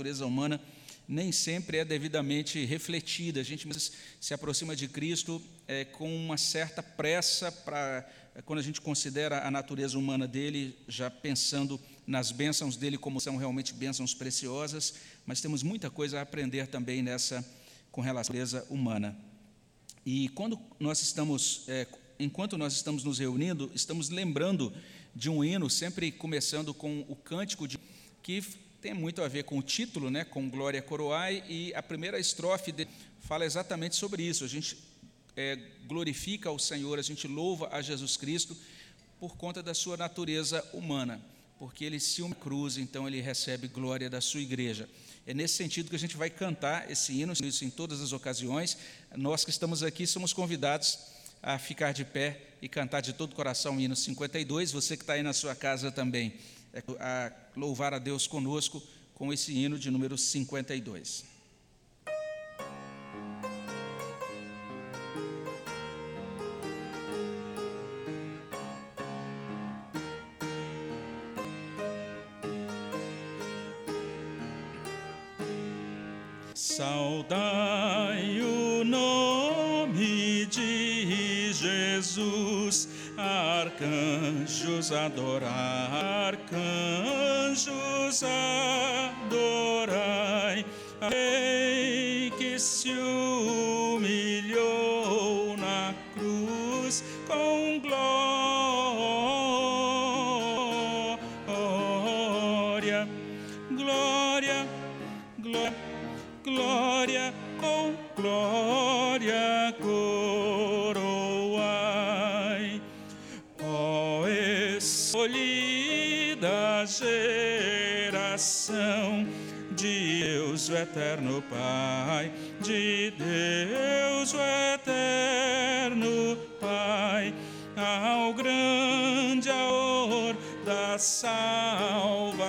natureza humana nem sempre é devidamente refletida. A gente se aproxima de Cristo é, com uma certa pressa para é, quando a gente considera a natureza humana dele, já pensando nas bênçãos dele como são realmente bênçãos preciosas, mas temos muita coisa a aprender também nessa com relação à natureza humana. E quando nós estamos, é, enquanto nós estamos nos reunindo, estamos lembrando de um hino, sempre começando com o cântico de que tem muito a ver com o título, né, com Glória Coroai, e a primeira estrofe de, fala exatamente sobre isso. A gente é, glorifica ao Senhor, a gente louva a Jesus Cristo por conta da sua natureza humana, porque ele se uma cruz, então ele recebe glória da sua igreja. É nesse sentido que a gente vai cantar esse hino, isso em todas as ocasiões. Nós que estamos aqui somos convidados a ficar de pé e cantar de todo o coração o hino 52. Você que está aí na sua casa também a louvar a Deus conosco com esse hino de número 52. Arcanjos adorar, arcanjos adorai, eterno Pai, de Deus o eterno Pai, ao grande amor da salvação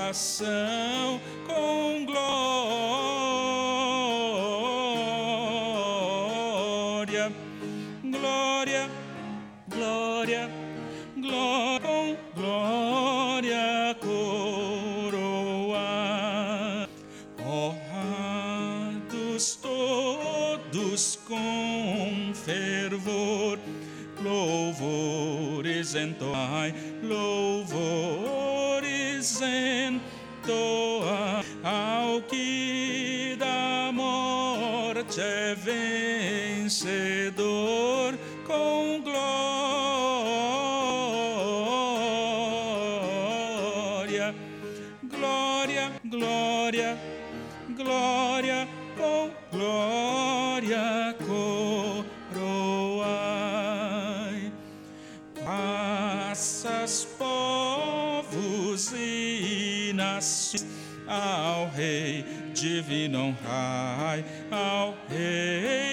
glória coroai. Passas povos e nações ao Rei divino honrai, ao Rei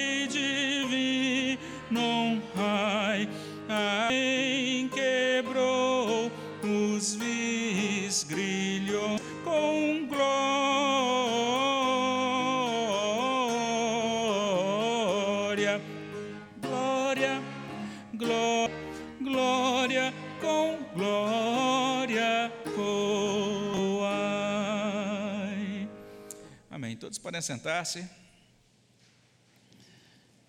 sentar-se.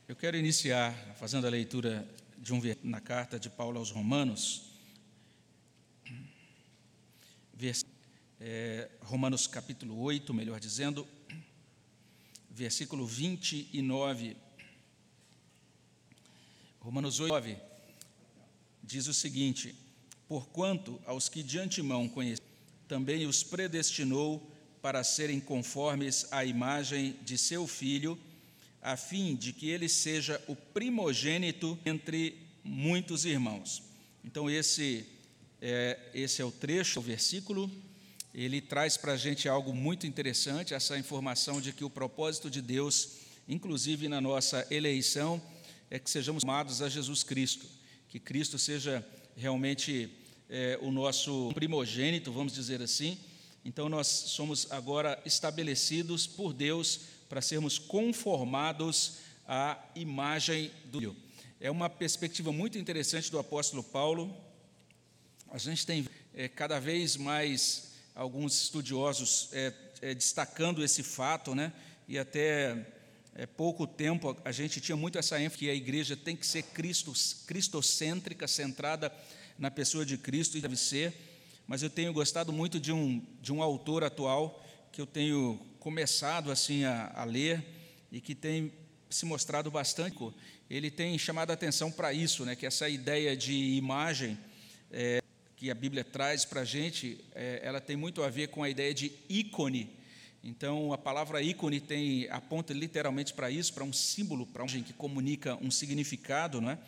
Eu quero iniciar fazendo a leitura de um na carta de Paulo aos Romanos, vers, é, Romanos capítulo 8, melhor dizendo, versículo 29. Romanos 8, 9, diz o seguinte: Porquanto aos que de antemão conheceu, também os predestinou para serem conformes à imagem de seu filho, a fim de que ele seja o primogênito entre muitos irmãos. Então, esse é, esse é o trecho, o versículo. Ele traz para a gente algo muito interessante, essa informação de que o propósito de Deus, inclusive na nossa eleição, é que sejamos amados a Jesus Cristo, que Cristo seja realmente é, o nosso primogênito, vamos dizer assim. Então, nós somos agora estabelecidos por Deus para sermos conformados à imagem do Filho. É uma perspectiva muito interessante do apóstolo Paulo. A gente tem é, cada vez mais alguns estudiosos é, é, destacando esse fato, né? E até é, pouco tempo a gente tinha muito essa ênfase que a igreja tem que ser Cristo, cristocêntrica, centrada na pessoa de Cristo e deve ser. Mas eu tenho gostado muito de um, de um autor atual que eu tenho começado assim a, a ler e que tem se mostrado bastante. Ele tem chamado a atenção para isso, né? Que essa ideia de imagem é, que a Bíblia traz para a gente, é, ela tem muito a ver com a ideia de ícone. Então, a palavra ícone tem aponta literalmente para isso, para um símbolo, para um que comunica um significado, não é?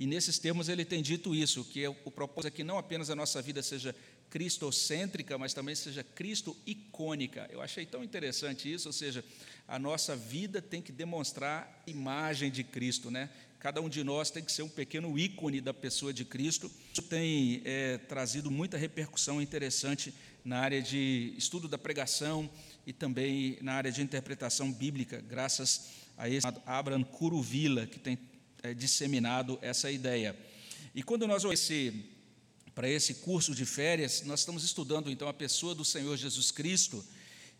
E nesses termos ele tem dito isso, que é o propósito é que não apenas a nossa vida seja cristocêntrica, mas também seja Cristo icônica. Eu achei tão interessante isso, ou seja, a nossa vida tem que demonstrar a imagem de Cristo, né? Cada um de nós tem que ser um pequeno ícone da pessoa de Cristo. Isso tem é, trazido muita repercussão interessante na área de estudo da pregação e também na área de interpretação bíblica, graças a esse Abraham Curuvila, que tem é, disseminado essa ideia. E quando nós olhamos para esse curso de férias, nós estamos estudando então a pessoa do Senhor Jesus Cristo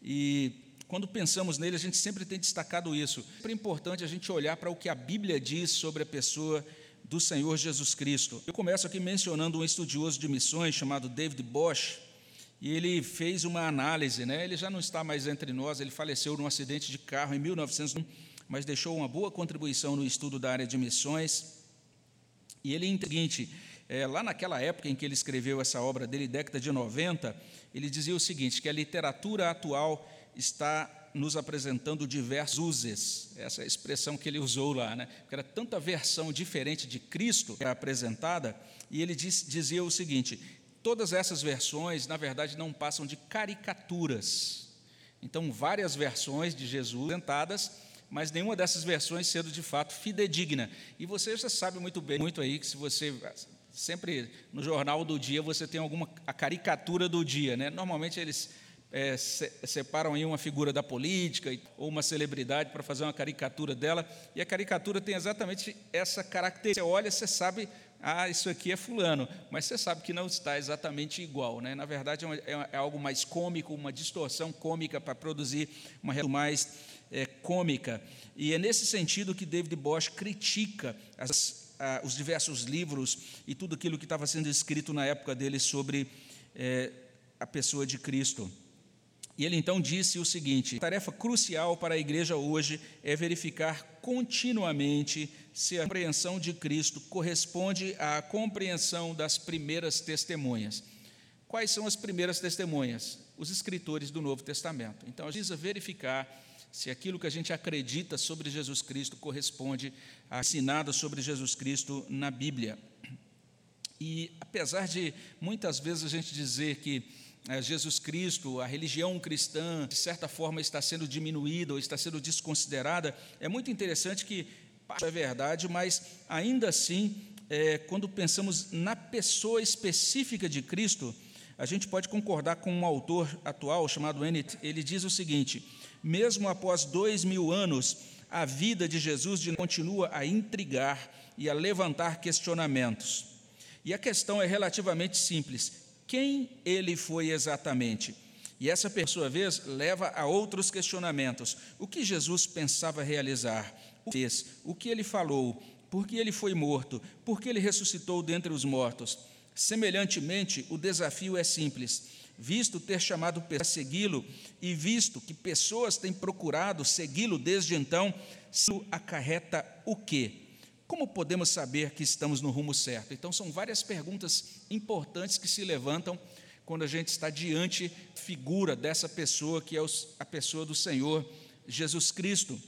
e quando pensamos nele, a gente sempre tem destacado isso. É sempre importante a gente olhar para o que a Bíblia diz sobre a pessoa do Senhor Jesus Cristo. Eu começo aqui mencionando um estudioso de missões chamado David Bosch, e ele fez uma análise, né? Ele já não está mais entre nós, ele faleceu num acidente de carro em 1901, mas deixou uma boa contribuição no estudo da área de missões. E ele entende o seguinte, é, lá naquela época em que ele escreveu essa obra dele, década de 90, ele dizia o seguinte, que a literatura atual está nos apresentando diversos uses, essa é expressão que ele usou lá, né? porque era tanta versão diferente de Cristo que era apresentada, e ele diz, dizia o seguinte: todas essas versões, na verdade, não passam de caricaturas. Então, várias versões de Jesus apresentadas, mas nenhuma dessas versões sendo de fato fidedigna. E você já sabe muito bem, muito aí, que se você sempre no jornal do dia você tem alguma a caricatura do dia, né? Normalmente eles é, se, separam aí uma figura da política ou uma celebridade para fazer uma caricatura dela, e a caricatura tem exatamente essa característica. Você olha, você sabe, ah, isso aqui é fulano, mas você sabe que não está exatamente igual. Né? Na verdade, é, é, é algo mais cômico, uma distorção cômica para produzir uma realidade mais é, cômica. E é nesse sentido que David Bosch critica as, ah, os diversos livros e tudo aquilo que estava sendo escrito na época dele sobre é, a pessoa de Cristo. E ele então disse o seguinte: a tarefa crucial para a igreja hoje é verificar continuamente se a compreensão de Cristo corresponde à compreensão das primeiras testemunhas. Quais são as primeiras testemunhas? Os escritores do Novo Testamento. Então, a gente precisa verificar se aquilo que a gente acredita sobre Jesus Cristo corresponde a ensinado sobre Jesus Cristo na Bíblia. E apesar de muitas vezes a gente dizer que é, Jesus Cristo, a religião cristã, de certa forma está sendo diminuída ou está sendo desconsiderada, é muito interessante que é verdade, mas ainda assim, é, quando pensamos na pessoa específica de Cristo, a gente pode concordar com um autor atual chamado Ennett, ele diz o seguinte: mesmo após dois mil anos, a vida de Jesus continua a intrigar e a levantar questionamentos. E a questão é relativamente simples: quem ele foi exatamente. E essa, por sua vez, leva a outros questionamentos. O que Jesus pensava realizar? O que fez? O que ele falou? Por que ele foi morto? Por que ele ressuscitou dentre os mortos? Semelhantemente, o desafio é simples. Visto ter chamado para segui-lo e visto que pessoas têm procurado segui-lo desde então, isso acarreta o quê? Como podemos saber que estamos no rumo certo? Então, são várias perguntas importantes que se levantam quando a gente está diante figura dessa pessoa que é a pessoa do Senhor Jesus Cristo.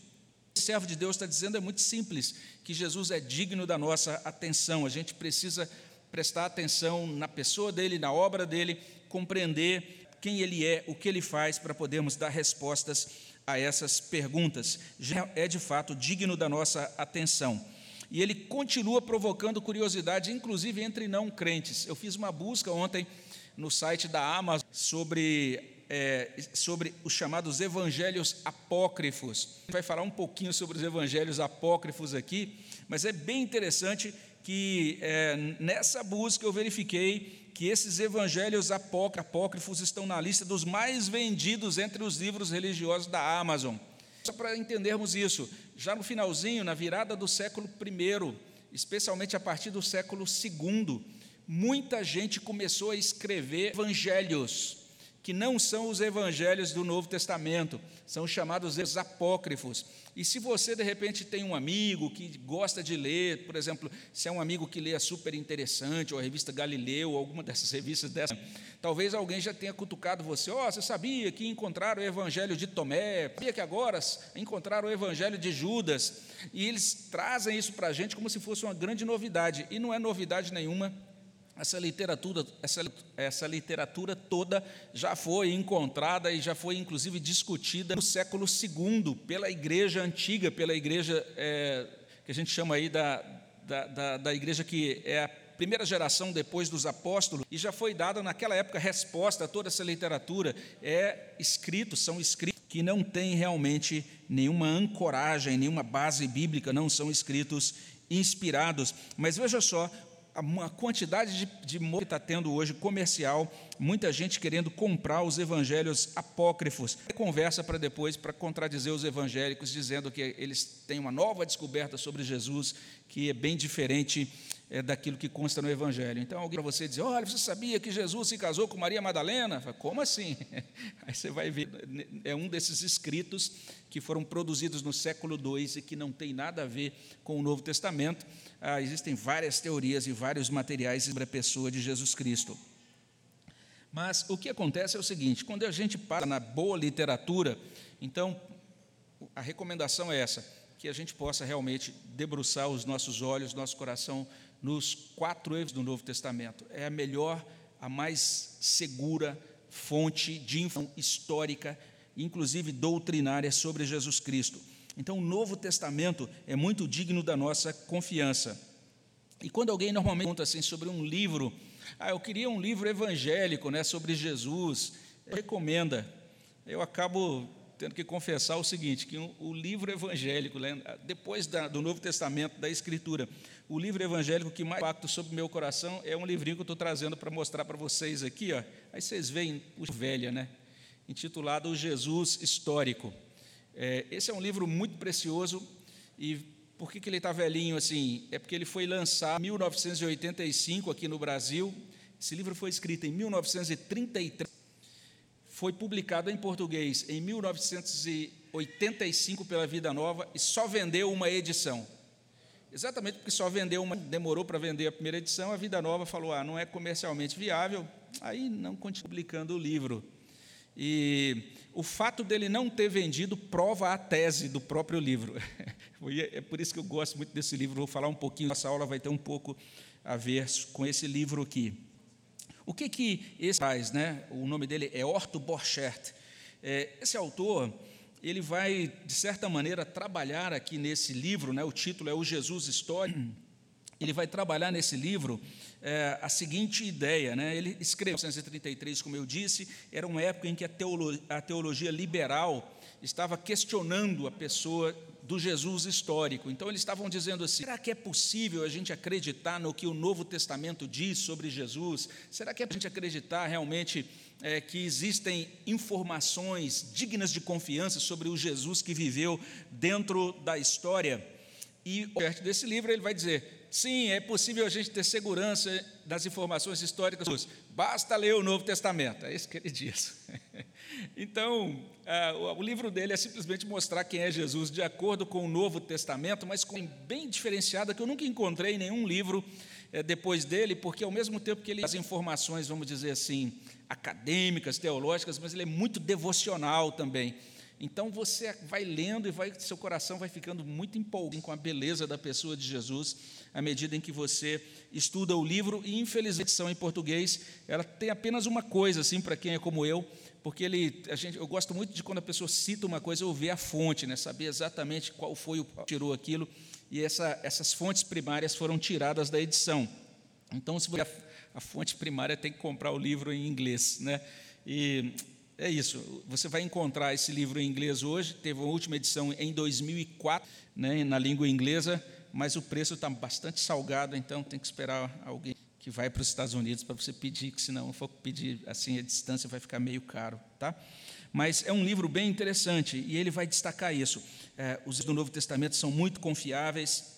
O servo de Deus está dizendo é muito simples, que Jesus é digno da nossa atenção. A gente precisa prestar atenção na pessoa dele, na obra dele, compreender quem ele é, o que ele faz, para podermos dar respostas a essas perguntas. Já é de fato digno da nossa atenção e ele continua provocando curiosidade, inclusive entre não crentes. Eu fiz uma busca ontem no site da Amazon sobre, é, sobre os chamados evangelhos apócrifos. Vai falar um pouquinho sobre os evangelhos apócrifos aqui, mas é bem interessante que é, nessa busca eu verifiquei que esses evangelhos apócrifos estão na lista dos mais vendidos entre os livros religiosos da Amazon. Só para entendermos isso, já no finalzinho, na virada do século I, especialmente a partir do século II, muita gente começou a escrever evangelhos que não são os evangelhos do Novo Testamento, são chamados os apócrifos. E se você de repente tem um amigo que gosta de ler, por exemplo, se é um amigo que lê a Super Interessante ou a revista Galileu, ou alguma dessas revistas dessas, talvez alguém já tenha cutucado você, ó, oh, você sabia que encontraram o evangelho de Tomé, sabia que agora encontraram o evangelho de Judas, e eles trazem isso para a gente como se fosse uma grande novidade, e não é novidade nenhuma, essa literatura, essa, essa literatura toda já foi encontrada e já foi inclusive discutida no século II pela igreja antiga, pela igreja é, que a gente chama aí da, da, da, da igreja que é a primeira geração depois dos apóstolos, e já foi dada naquela época resposta a toda essa literatura. É escrito, são escritos que não têm realmente nenhuma ancoragem, nenhuma base bíblica, não são escritos inspirados. Mas veja só, a quantidade de, de que está tendo hoje comercial, muita gente querendo comprar os evangelhos apócrifos. Conversa para depois, para contradizer os evangélicos, dizendo que eles têm uma nova descoberta sobre Jesus, que é bem diferente é, daquilo que consta no evangelho. Então, alguém para você dizer: olha, você sabia que Jesus se casou com Maria Madalena? Fala, Como assim? Aí você vai ver, é um desses escritos que foram produzidos no século II e que não tem nada a ver com o Novo Testamento ah, existem várias teorias e vários materiais sobre a pessoa de Jesus Cristo. Mas o que acontece é o seguinte: quando a gente passa na boa literatura, então a recomendação é essa, que a gente possa realmente debruçar os nossos olhos, nosso coração nos quatro evangelhos do Novo Testamento. É a melhor, a mais segura fonte de informação histórica, inclusive doutrinária, sobre Jesus Cristo. Então, o Novo Testamento é muito digno da nossa confiança. E quando alguém normalmente pergunta assim sobre um livro, ah, eu queria um livro evangélico, né, sobre Jesus, recomenda. Eu acabo tendo que confessar o seguinte, que o livro evangélico, né, depois do Novo Testamento, da Escritura, o livro evangélico que mais impacta sobre o meu coração é um livrinho que eu estou trazendo para mostrar para vocês aqui, ó. Aí vocês veem, o velha, né? Intitulado O Jesus Histórico. É, esse é um livro muito precioso e por que, que ele está velhinho assim? É porque ele foi lançado em 1985 aqui no Brasil. Esse livro foi escrito em 1933, foi publicado em português em 1985 pela Vida Nova e só vendeu uma edição. Exatamente porque só vendeu uma, demorou para vender a primeira edição, a Vida Nova falou: ah, não é comercialmente viável, aí não continua publicando o livro. E o fato dele não ter vendido prova a tese do próprio livro. É por isso que eu gosto muito desse livro. Vou falar um pouquinho. Essa aula vai ter um pouco a ver com esse livro aqui. O que que esse faz, né? O nome dele é Orto Borchert. É, esse autor, ele vai de certa maneira trabalhar aqui nesse livro, né? O título é O Jesus Histórico. Ele vai trabalhar nesse livro é, a seguinte ideia. Né? Ele escreveu em 1933, como eu disse, era uma época em que a teologia, a teologia liberal estava questionando a pessoa do Jesus histórico. Então, eles estavam dizendo assim: será que é possível a gente acreditar no que o Novo Testamento diz sobre Jesus? Será que é a gente acreditar realmente é, que existem informações dignas de confiança sobre o Jesus que viveu dentro da história? E perto desse livro ele vai dizer: Sim, é possível a gente ter segurança das informações históricas. Basta ler o Novo Testamento. É isso que ele diz. Então, o livro dele é simplesmente mostrar quem é Jesus de acordo com o Novo Testamento, mas com bem diferenciada, que eu nunca encontrei em nenhum livro é, depois dele, porque ao mesmo tempo que ele as informações, vamos dizer assim, acadêmicas, teológicas, mas ele é muito devocional também. Então você vai lendo e vai, seu coração vai ficando muito empolgado com a beleza da pessoa de Jesus, à medida em que você estuda o livro. E infelizmente, a edição em português, ela tem apenas uma coisa assim para quem é como eu, porque ele, a gente, eu gosto muito de quando a pessoa cita uma coisa, eu ver a fonte, né, saber exatamente qual foi o que tirou aquilo. E essa, essas fontes primárias foram tiradas da edição. Então, se você a, fonte primária tem que comprar o livro em inglês, né? E é isso. Você vai encontrar esse livro em inglês hoje. Teve uma última edição em 2004, né, na língua inglesa, mas o preço está bastante salgado, então tem que esperar alguém que vai para os Estados Unidos para você pedir, que senão for pedir assim a distância vai ficar meio caro, tá? Mas é um livro bem interessante e ele vai destacar isso. É, os do Novo Testamento são muito confiáveis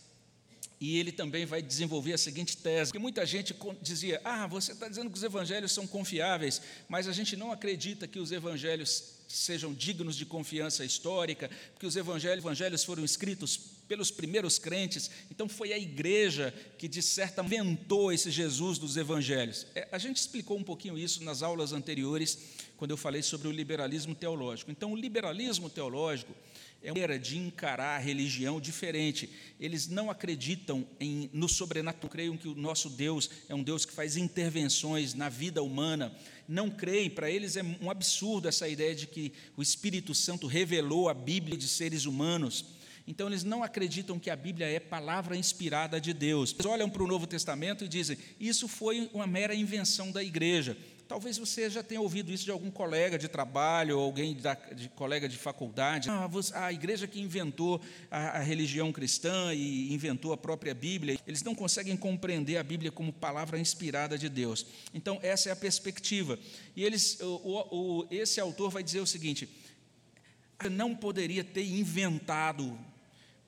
e ele também vai desenvolver a seguinte tese, porque muita gente dizia, ah, você está dizendo que os evangelhos são confiáveis, mas a gente não acredita que os evangelhos sejam dignos de confiança histórica, porque os evangelhos foram escritos pelos primeiros crentes. Então foi a igreja que de certa inventou esse Jesus dos evangelhos. É, a gente explicou um pouquinho isso nas aulas anteriores, quando eu falei sobre o liberalismo teológico. Então o liberalismo teológico é uma maneira de encarar a religião diferente. Eles não acreditam em, no sobrenatural, creiam que o nosso Deus é um Deus que faz intervenções na vida humana. Não creem, para eles é um absurdo essa ideia de que o Espírito Santo revelou a Bíblia de seres humanos. Então, eles não acreditam que a Bíblia é palavra inspirada de Deus. Eles olham para o Novo Testamento e dizem: Isso foi uma mera invenção da igreja. Talvez você já tenha ouvido isso de algum colega de trabalho, ou alguém da, de colega de faculdade. Ah, a igreja que inventou a, a, religião cristã e inventou a própria Bíblia, eles não conseguem compreender a Bíblia como palavra inspirada de Deus. Então, essa é a perspectiva. E eles, o, o, esse autor vai dizer o seguinte: não poderia ter inventado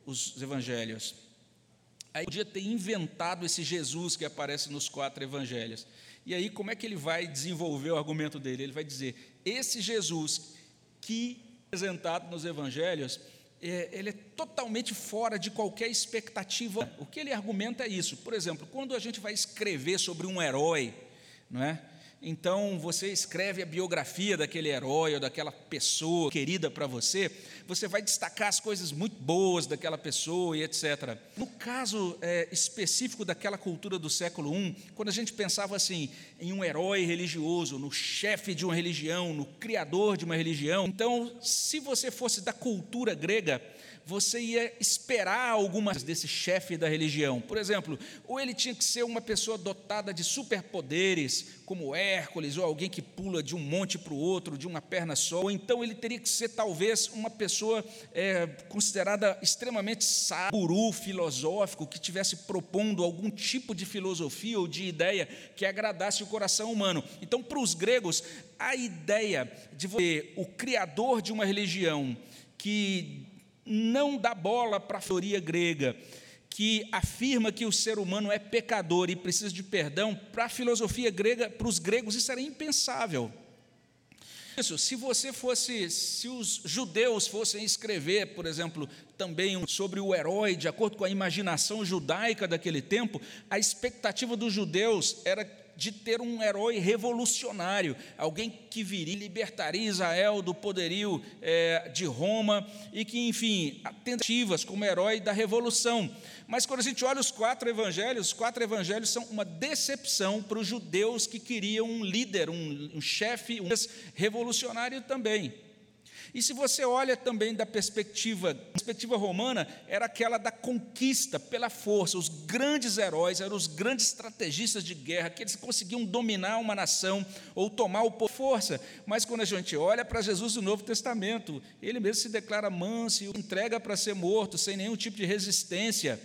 os evangelhos. Aí podia ter inventado esse Jesus que aparece nos quatro evangelhos. E aí, como é que ele vai desenvolver o argumento dele? Ele vai dizer: esse Jesus que é apresentado nos evangelhos, é, ele é totalmente fora de qualquer expectativa. O que ele argumenta é isso. Por exemplo, quando a gente vai escrever sobre um herói, não é? Então você escreve a biografia daquele herói ou daquela pessoa querida para você, você vai destacar as coisas muito boas daquela pessoa e etc. No caso é, específico daquela cultura do século I, quando a gente pensava assim em um herói religioso, no chefe de uma religião, no criador de uma religião, então se você fosse da cultura grega, você ia esperar algumas desse chefe da religião. Por exemplo, ou ele tinha que ser uma pessoa dotada de superpoderes, como Hércules, ou alguém que pula de um monte para o outro, de uma perna só, ou então ele teria que ser talvez uma pessoa é, considerada extremamente sábio, guru filosófico, que tivesse propondo algum tipo de filosofia ou de ideia que agradasse o coração humano. Então, para os gregos, a ideia de você, o criador de uma religião que não dá bola para a teoria grega, que afirma que o ser humano é pecador e precisa de perdão, para a filosofia grega, para os gregos, isso era impensável. Isso, se você fosse, se os judeus fossem escrever, por exemplo, também sobre o herói, de acordo com a imaginação judaica daquele tempo, a expectativa dos judeus era de ter um herói revolucionário, alguém que viria e libertaria Israel do poderio é, de Roma e que, enfim, tentativas como herói da revolução. Mas quando a gente olha os quatro evangelhos, os quatro evangelhos são uma decepção para os judeus que queriam um líder, um, um chefe, um revolucionário também. E se você olha também da perspectiva, perspectiva romana, era aquela da conquista pela força. Os grandes heróis eram os grandes estrategistas de guerra, que eles conseguiam dominar uma nação ou tomar o por força. Mas quando a gente olha para Jesus do Novo Testamento, ele mesmo se declara manso e entrega para ser morto, sem nenhum tipo de resistência.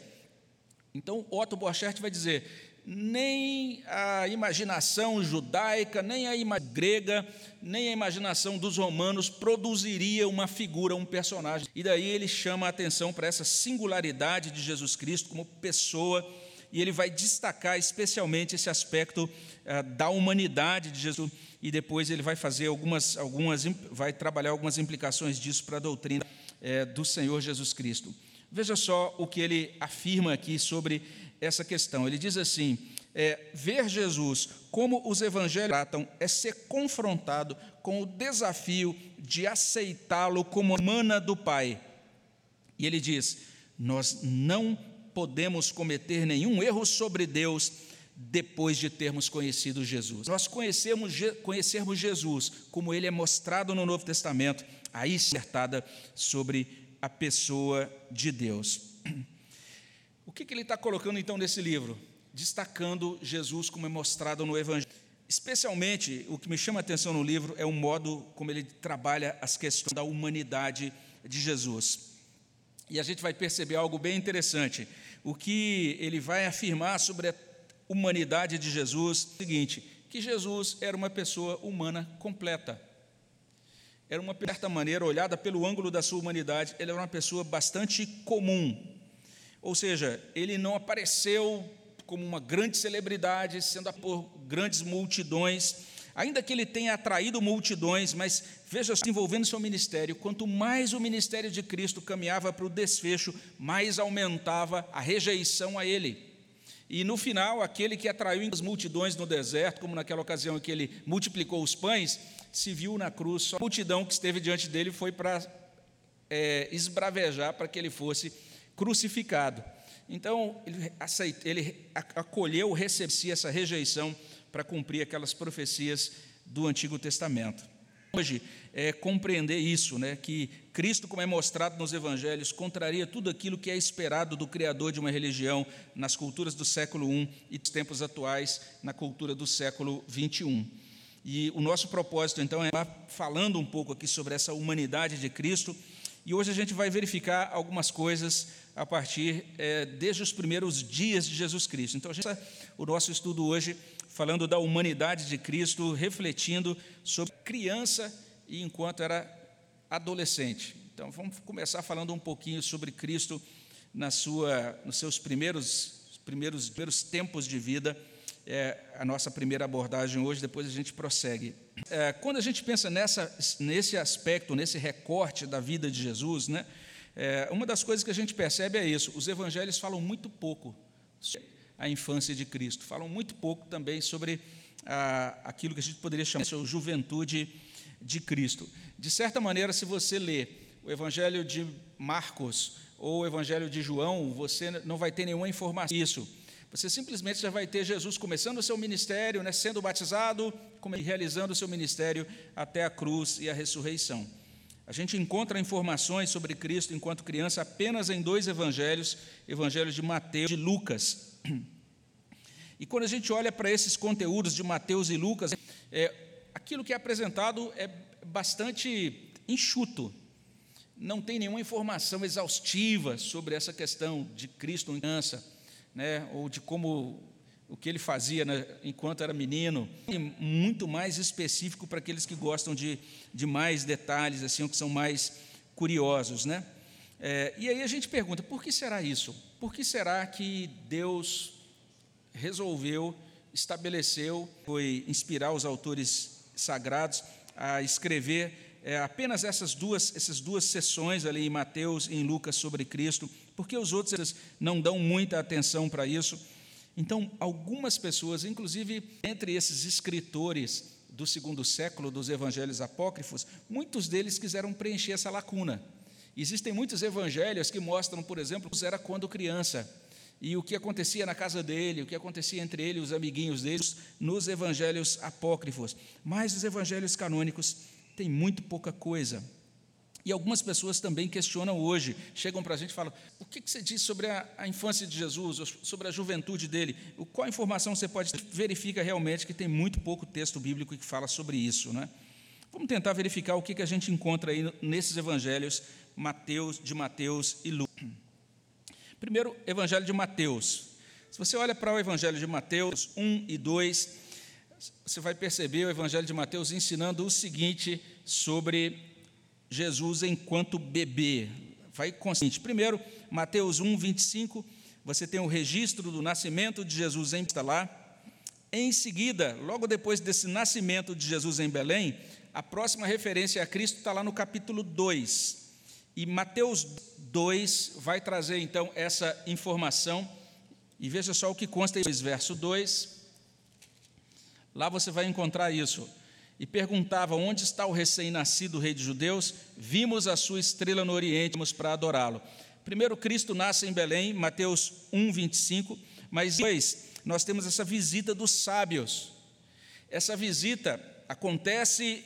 Então, Otto Borchardt vai dizer: nem a imaginação judaica, nem a imaginação grega, nem a imaginação dos romanos produziria uma figura, um personagem. E daí ele chama a atenção para essa singularidade de Jesus Cristo como pessoa, e ele vai destacar especialmente esse aspecto ah, da humanidade de Jesus, e depois ele vai fazer algumas, algumas vai trabalhar algumas implicações disso para a doutrina eh, do Senhor Jesus Cristo. Veja só o que ele afirma aqui sobre essa questão. Ele diz assim: é, ver Jesus como os evangelhos tratam é ser confrontado com o desafio de aceitá-lo como mana do Pai. E ele diz: nós não podemos cometer nenhum erro sobre Deus depois de termos conhecido Jesus. Nós conhecemos, conhecermos Jesus como ele é mostrado no Novo Testamento, aí acertada sobre a pessoa de Deus. O que, que ele está colocando então nesse livro? Destacando Jesus como é mostrado no Evangelho. Especialmente, o que me chama a atenção no livro é o modo como ele trabalha as questões da humanidade de Jesus. E a gente vai perceber algo bem interessante. O que ele vai afirmar sobre a humanidade de Jesus, é o seguinte, que Jesus era uma pessoa humana completa. Era uma, certa maneira, olhada pelo ângulo da sua humanidade, ele era uma pessoa bastante comum. Ou seja, ele não apareceu como uma grande celebridade, sendo por grandes multidões, ainda que ele tenha atraído multidões, mas veja, envolvendo seu ministério, quanto mais o ministério de Cristo caminhava para o desfecho, mais aumentava a rejeição a ele. E no final, aquele que atraiu as multidões no deserto, como naquela ocasião em que ele multiplicou os pães, se viu na cruz, a multidão que esteve diante dele foi para é, esbravejar para que ele fosse crucificado. Então, ele, aceitou, ele acolheu, recebeu essa rejeição para cumprir aquelas profecias do Antigo Testamento. Hoje, é compreender isso, né, que Cristo, como é mostrado nos evangelhos, contraria tudo aquilo que é esperado do criador de uma religião nas culturas do século I e dos tempos atuais na cultura do século XXI. E o nosso propósito, então, é falando um pouco aqui sobre essa humanidade de Cristo, e hoje a gente vai verificar algumas coisas a partir é, desde os primeiros dias de Jesus Cristo. Então, a gente, o nosso estudo hoje falando da humanidade de Cristo, refletindo sobre criança e enquanto era adolescente. Então, vamos começar falando um pouquinho sobre Cristo na sua, nos seus primeiros, primeiros, primeiros tempos de vida. É a nossa primeira abordagem hoje, depois a gente prossegue. É, quando a gente pensa nessa, nesse aspecto, nesse recorte da vida de Jesus, né, é, uma das coisas que a gente percebe é isso: os evangelhos falam muito pouco a infância de Cristo. Falam muito pouco também sobre ah, aquilo que a gente poderia chamar de juventude de Cristo. De certa maneira, se você lê o Evangelho de Marcos ou o Evangelho de João, você não vai ter nenhuma informação disso. Você simplesmente já vai ter Jesus começando o seu ministério, né, sendo batizado, realizando o seu ministério até a cruz e a ressurreição. A gente encontra informações sobre Cristo enquanto criança apenas em dois evangelhos, evangelhos de Mateus e de Lucas. E quando a gente olha para esses conteúdos de Mateus e Lucas, é, aquilo que é apresentado é bastante enxuto. Não tem nenhuma informação exaustiva sobre essa questão de Cristo em criança, né, ou de como o que ele fazia né, enquanto era menino, e muito mais específico para aqueles que gostam de, de mais detalhes, assim, ou que são mais curiosos, né? É, e aí a gente pergunta, por que será isso? Por que será que Deus resolveu, estabeleceu, foi inspirar os autores sagrados a escrever é, apenas essas duas, essas duas sessões ali em Mateus e em Lucas sobre Cristo, porque os outros não dão muita atenção para isso. Então, algumas pessoas, inclusive entre esses escritores do segundo século dos evangelhos apócrifos, muitos deles quiseram preencher essa lacuna. Existem muitos evangelhos que mostram, por exemplo, que era quando criança e o que acontecia na casa dele, o que acontecia entre ele e os amiguinhos deles nos evangelhos apócrifos. Mas os evangelhos canônicos têm muito pouca coisa. E algumas pessoas também questionam hoje, chegam para a gente e falam: o que você diz sobre a, a, infância de Jesus, sobre a juventude dele? Qual informação você pode? Verifica realmente que tem muito pouco texto bíblico que fala sobre isso. Né? Vamos tentar verificar o que, que a gente encontra aí nesses evangelhos Mateus, de Mateus e Lucas. Primeiro, Evangelho de Mateus. Se você olha para o Evangelho de Mateus 1 e 2, você vai perceber o Evangelho de Mateus ensinando o seguinte sobre Jesus enquanto bebê. Vai consciente. Primeiro, Mateus 1, 25, você tem o registro do nascimento de Jesus em está lá. Em seguida, logo depois desse nascimento de Jesus em Belém, a próxima referência a Cristo está lá no capítulo 2. E Mateus 2 vai trazer então essa informação. E veja só o que consta em verso 2. Lá você vai encontrar isso. E perguntava: Onde está o recém-nascido rei de judeus? Vimos a sua estrela no Oriente, vamos para adorá-lo. Primeiro, Cristo nasce em Belém, Mateus 1, 25. Mas depois, nós temos essa visita dos sábios. Essa visita acontece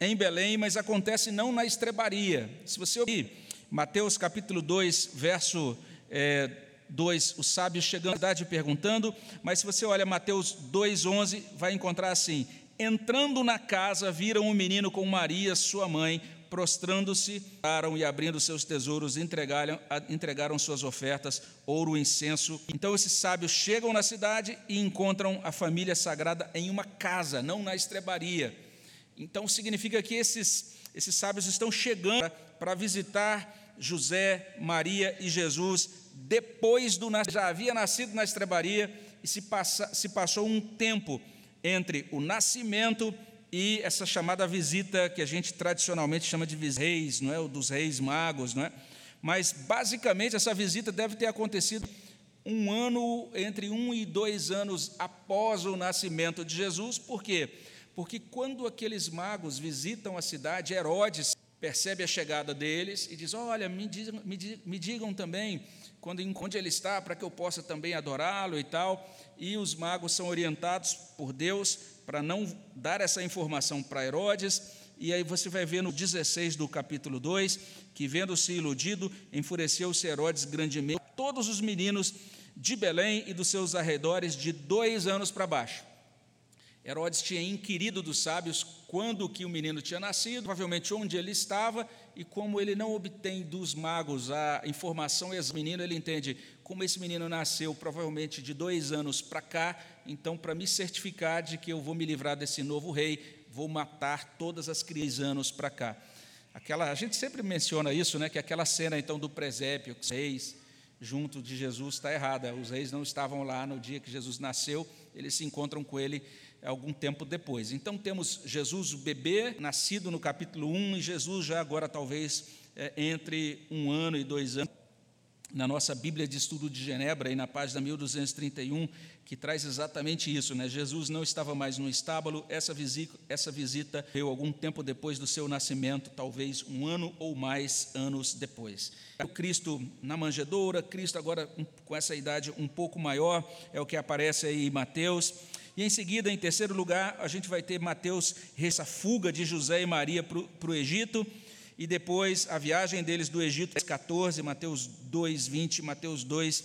em Belém, mas acontece não na estrebaria. Se você ouvir Mateus capítulo 2, verso é, 2, os sábios chegando à cidade perguntando, mas se você olha Mateus 2,11, vai encontrar assim: Entrando na casa, viram um menino com Maria, sua mãe, prostrando-se, e abrindo seus tesouros, entregaram, entregaram suas ofertas, ouro, incenso. Então esses sábios chegam na cidade e encontram a família sagrada em uma casa, não na estrebaria. Então significa que esses, esses sábios estão chegando para visitar José, Maria e Jesus depois do. Já havia nascido na estrebaria e se, passa, se passou um tempo entre o nascimento e essa chamada visita que a gente tradicionalmente chama de reis, não é, o dos reis magos, não é? Mas basicamente essa visita deve ter acontecido um ano entre um e dois anos após o nascimento de Jesus. Por quê? Porque quando aqueles magos visitam a cidade, Herodes percebe a chegada deles e diz: Olha, me digam, me me digam também quando, onde ele está, para que eu possa também adorá-lo e tal. E os magos são orientados por Deus para não dar essa informação para Herodes. E aí você vai ver no 16 do capítulo 2 que, vendo-se iludido, enfureceu-se Herodes grandemente. Todos os meninos de Belém e dos seus arredores, de dois anos para baixo. Herodes tinha inquirido dos sábios quando que o menino tinha nascido, provavelmente onde ele estava, e como ele não obtém dos magos a informação esse menino, ele entende como esse menino nasceu provavelmente de dois anos para cá, então para me certificar de que eu vou me livrar desse novo rei, vou matar todas as crianças anos para cá. Aquela, a gente sempre menciona isso, né, que aquela cena então do presépio, os reis junto de Jesus está errada. Os reis não estavam lá no dia que Jesus nasceu, eles se encontram com ele algum tempo depois. Então temos Jesus, o bebê, nascido no capítulo 1, e Jesus já agora talvez é, entre um ano e dois anos. Na nossa Bíblia de Estudo de Genebra, aí na página 1231, que traz exatamente isso, né? Jesus não estava mais no estábulo, essa visita, essa visita veio algum tempo depois do seu nascimento, talvez um ano ou mais anos depois. O Cristo na manjedoura, Cristo agora com essa idade um pouco maior, é o que aparece aí em Mateus. E em seguida, em terceiro lugar, a gente vai ter Mateus, essa fuga de José e Maria para o Egito, e depois a viagem deles do Egito, 14, Mateus 2, 20, Mateus 2,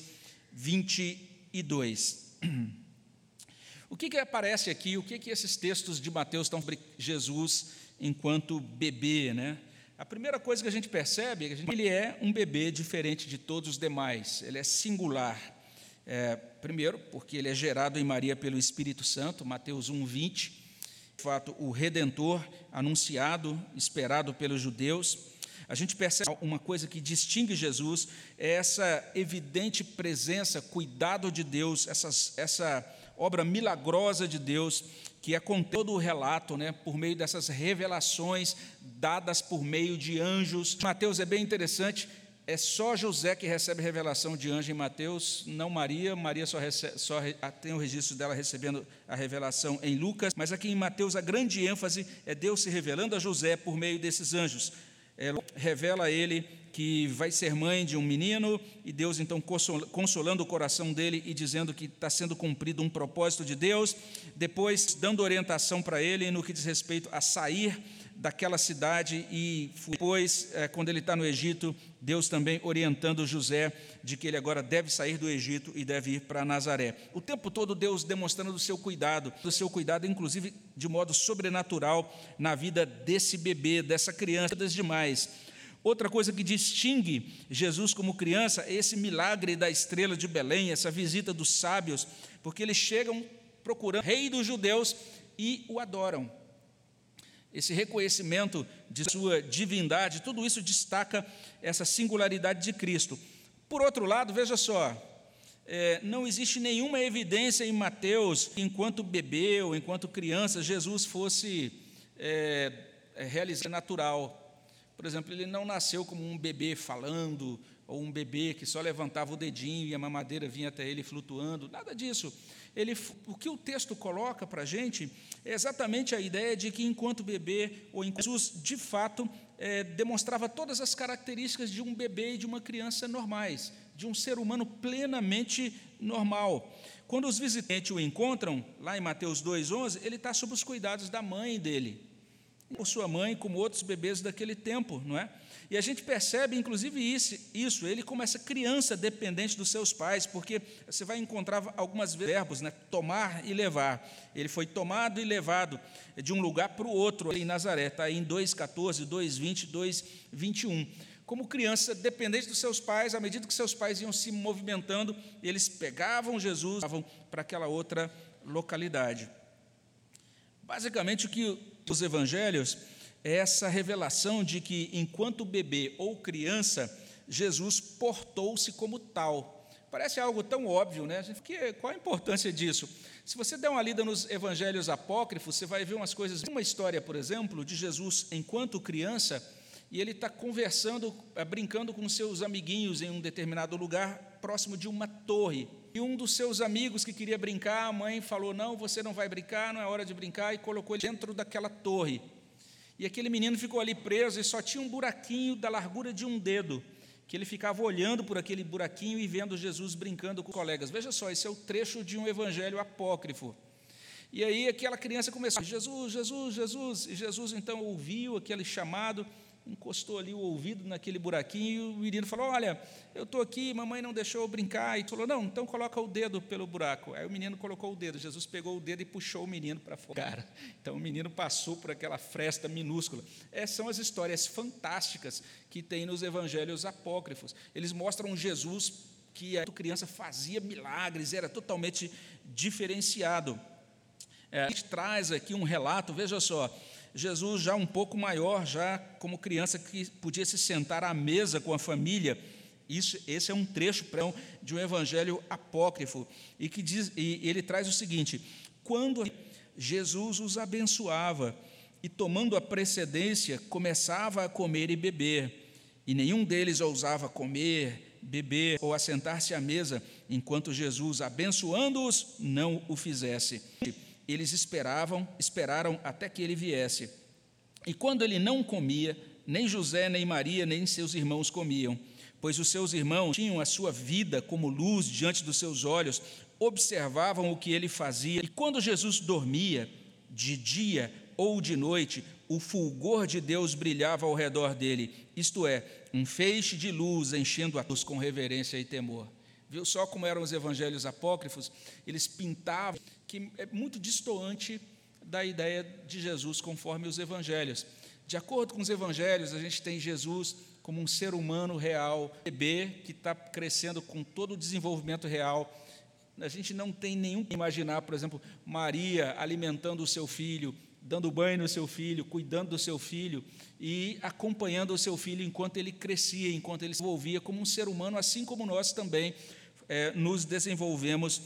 22. O que, que aparece aqui? O que, que esses textos de Mateus estão sobre Jesus enquanto bebê, né? A primeira coisa que a gente percebe é que ele é um bebê diferente de todos os demais, ele é singular. É, primeiro, porque ele é gerado em Maria pelo Espírito Santo, Mateus 1, 20. De fato, o Redentor anunciado, esperado pelos judeus. A gente percebe uma coisa que distingue Jesus, é essa evidente presença, cuidado de Deus, essas, essa obra milagrosa de Deus, que é com todo o relato, né, por meio dessas revelações dadas por meio de anjos. Mateus é bem interessante, é só José que recebe revelação de anjo em Mateus, não Maria. Maria só, recebe, só tem o registro dela recebendo a revelação em Lucas, mas aqui em Mateus a grande ênfase é Deus se revelando a José por meio desses anjos. É, revela a ele que vai ser mãe de um menino, e Deus então consolando o coração dele e dizendo que está sendo cumprido um propósito de Deus, depois dando orientação para ele no que diz respeito a sair daquela cidade e depois, é, quando ele está no Egito, Deus também orientando José de que ele agora deve sair do Egito e deve ir para Nazaré. O tempo todo Deus demonstrando do seu cuidado, do seu cuidado, inclusive de modo sobrenatural, na vida desse bebê, dessa criança, das demais. Outra coisa que distingue Jesus como criança é esse milagre da estrela de Belém, essa visita dos sábios, porque eles chegam procurando o rei dos judeus e o adoram esse reconhecimento de sua divindade, tudo isso destaca essa singularidade de Cristo. Por outro lado, veja só, é, não existe nenhuma evidência em Mateus, enquanto bebê ou enquanto criança, Jesus fosse é, é, realizar natural. Por exemplo, ele não nasceu como um bebê falando, ou um bebê que só levantava o dedinho e a mamadeira vinha até ele flutuando, nada disso ele, o que o texto coloca para a gente é exatamente a ideia de que, enquanto bebê, ou enquanto Jesus, de fato, é, demonstrava todas as características de um bebê e de uma criança normais, de um ser humano plenamente normal. Quando os visitantes o encontram, lá em Mateus 2,11, ele está sob os cuidados da mãe dele, por sua mãe, como outros bebês daquele tempo, não é? E a gente percebe, inclusive, isso, isso, ele como essa criança dependente dos seus pais, porque você vai encontrar algumas verbos, né? tomar e levar. Ele foi tomado e levado de um lugar para o outro em Nazaré, está aí em 2,14, 2,20, 2,21 como criança dependente dos seus pais, à medida que seus pais iam se movimentando, eles pegavam Jesus e levavam para aquela outra localidade. Basicamente, o que os evangelhos essa revelação de que, enquanto bebê ou criança, Jesus portou-se como tal. Parece algo tão óbvio, né? Que, qual a importância disso? Se você der uma lida nos evangelhos apócrifos, você vai ver umas coisas. Uma história, por exemplo, de Jesus enquanto criança e ele está conversando, eh, brincando com seus amiguinhos em um determinado lugar, próximo de uma torre. E um dos seus amigos que queria brincar, a mãe falou: Não, você não vai brincar, não é hora de brincar, e colocou ele dentro daquela torre. E aquele menino ficou ali preso e só tinha um buraquinho da largura de um dedo, que ele ficava olhando por aquele buraquinho e vendo Jesus brincando com colegas. Veja só, esse é o trecho de um evangelho apócrifo. E aí aquela criança começou: Jesus, Jesus, Jesus. E Jesus então ouviu aquele chamado encostou ali o ouvido naquele buraquinho e o menino falou: Olha, eu estou aqui, mamãe não deixou eu brincar. E falou: Não, então coloca o dedo pelo buraco. Aí o menino colocou o dedo. Jesus pegou o dedo e puxou o menino para fora. Então o menino passou por aquela fresta minúscula. Essas são as histórias fantásticas que tem nos evangelhos apócrifos. Eles mostram Jesus que a criança fazia milagres, era totalmente diferenciado. É, a gente traz aqui um relato, veja só, Jesus já um pouco maior, já como criança que podia se sentar à mesa com a família. Isso, esse é um trecho de um evangelho apócrifo e que diz, e ele traz o seguinte: quando Jesus os abençoava e tomando a precedência começava a comer e beber, e nenhum deles ousava comer, beber ou assentar-se à mesa enquanto Jesus, abençoando-os, não o fizesse eles esperavam, esperaram até que ele viesse. E quando ele não comia, nem José, nem Maria, nem seus irmãos comiam, pois os seus irmãos tinham a sua vida como luz diante dos seus olhos, observavam o que ele fazia. E quando Jesus dormia, de dia ou de noite, o fulgor de Deus brilhava ao redor dele, isto é, um feixe de luz enchendo a luz com reverência e temor. Viu só como eram os evangelhos apócrifos? Eles pintavam que é muito distoante da ideia de Jesus conforme os evangelhos. De acordo com os evangelhos, a gente tem Jesus como um ser humano real, bebê que está crescendo com todo o desenvolvimento real. A gente não tem nenhum que imaginar, por exemplo, Maria alimentando o seu filho, dando banho no seu filho, cuidando do seu filho e acompanhando o seu filho enquanto ele crescia, enquanto ele se envolvia como um ser humano, assim como nós também é, nos desenvolvemos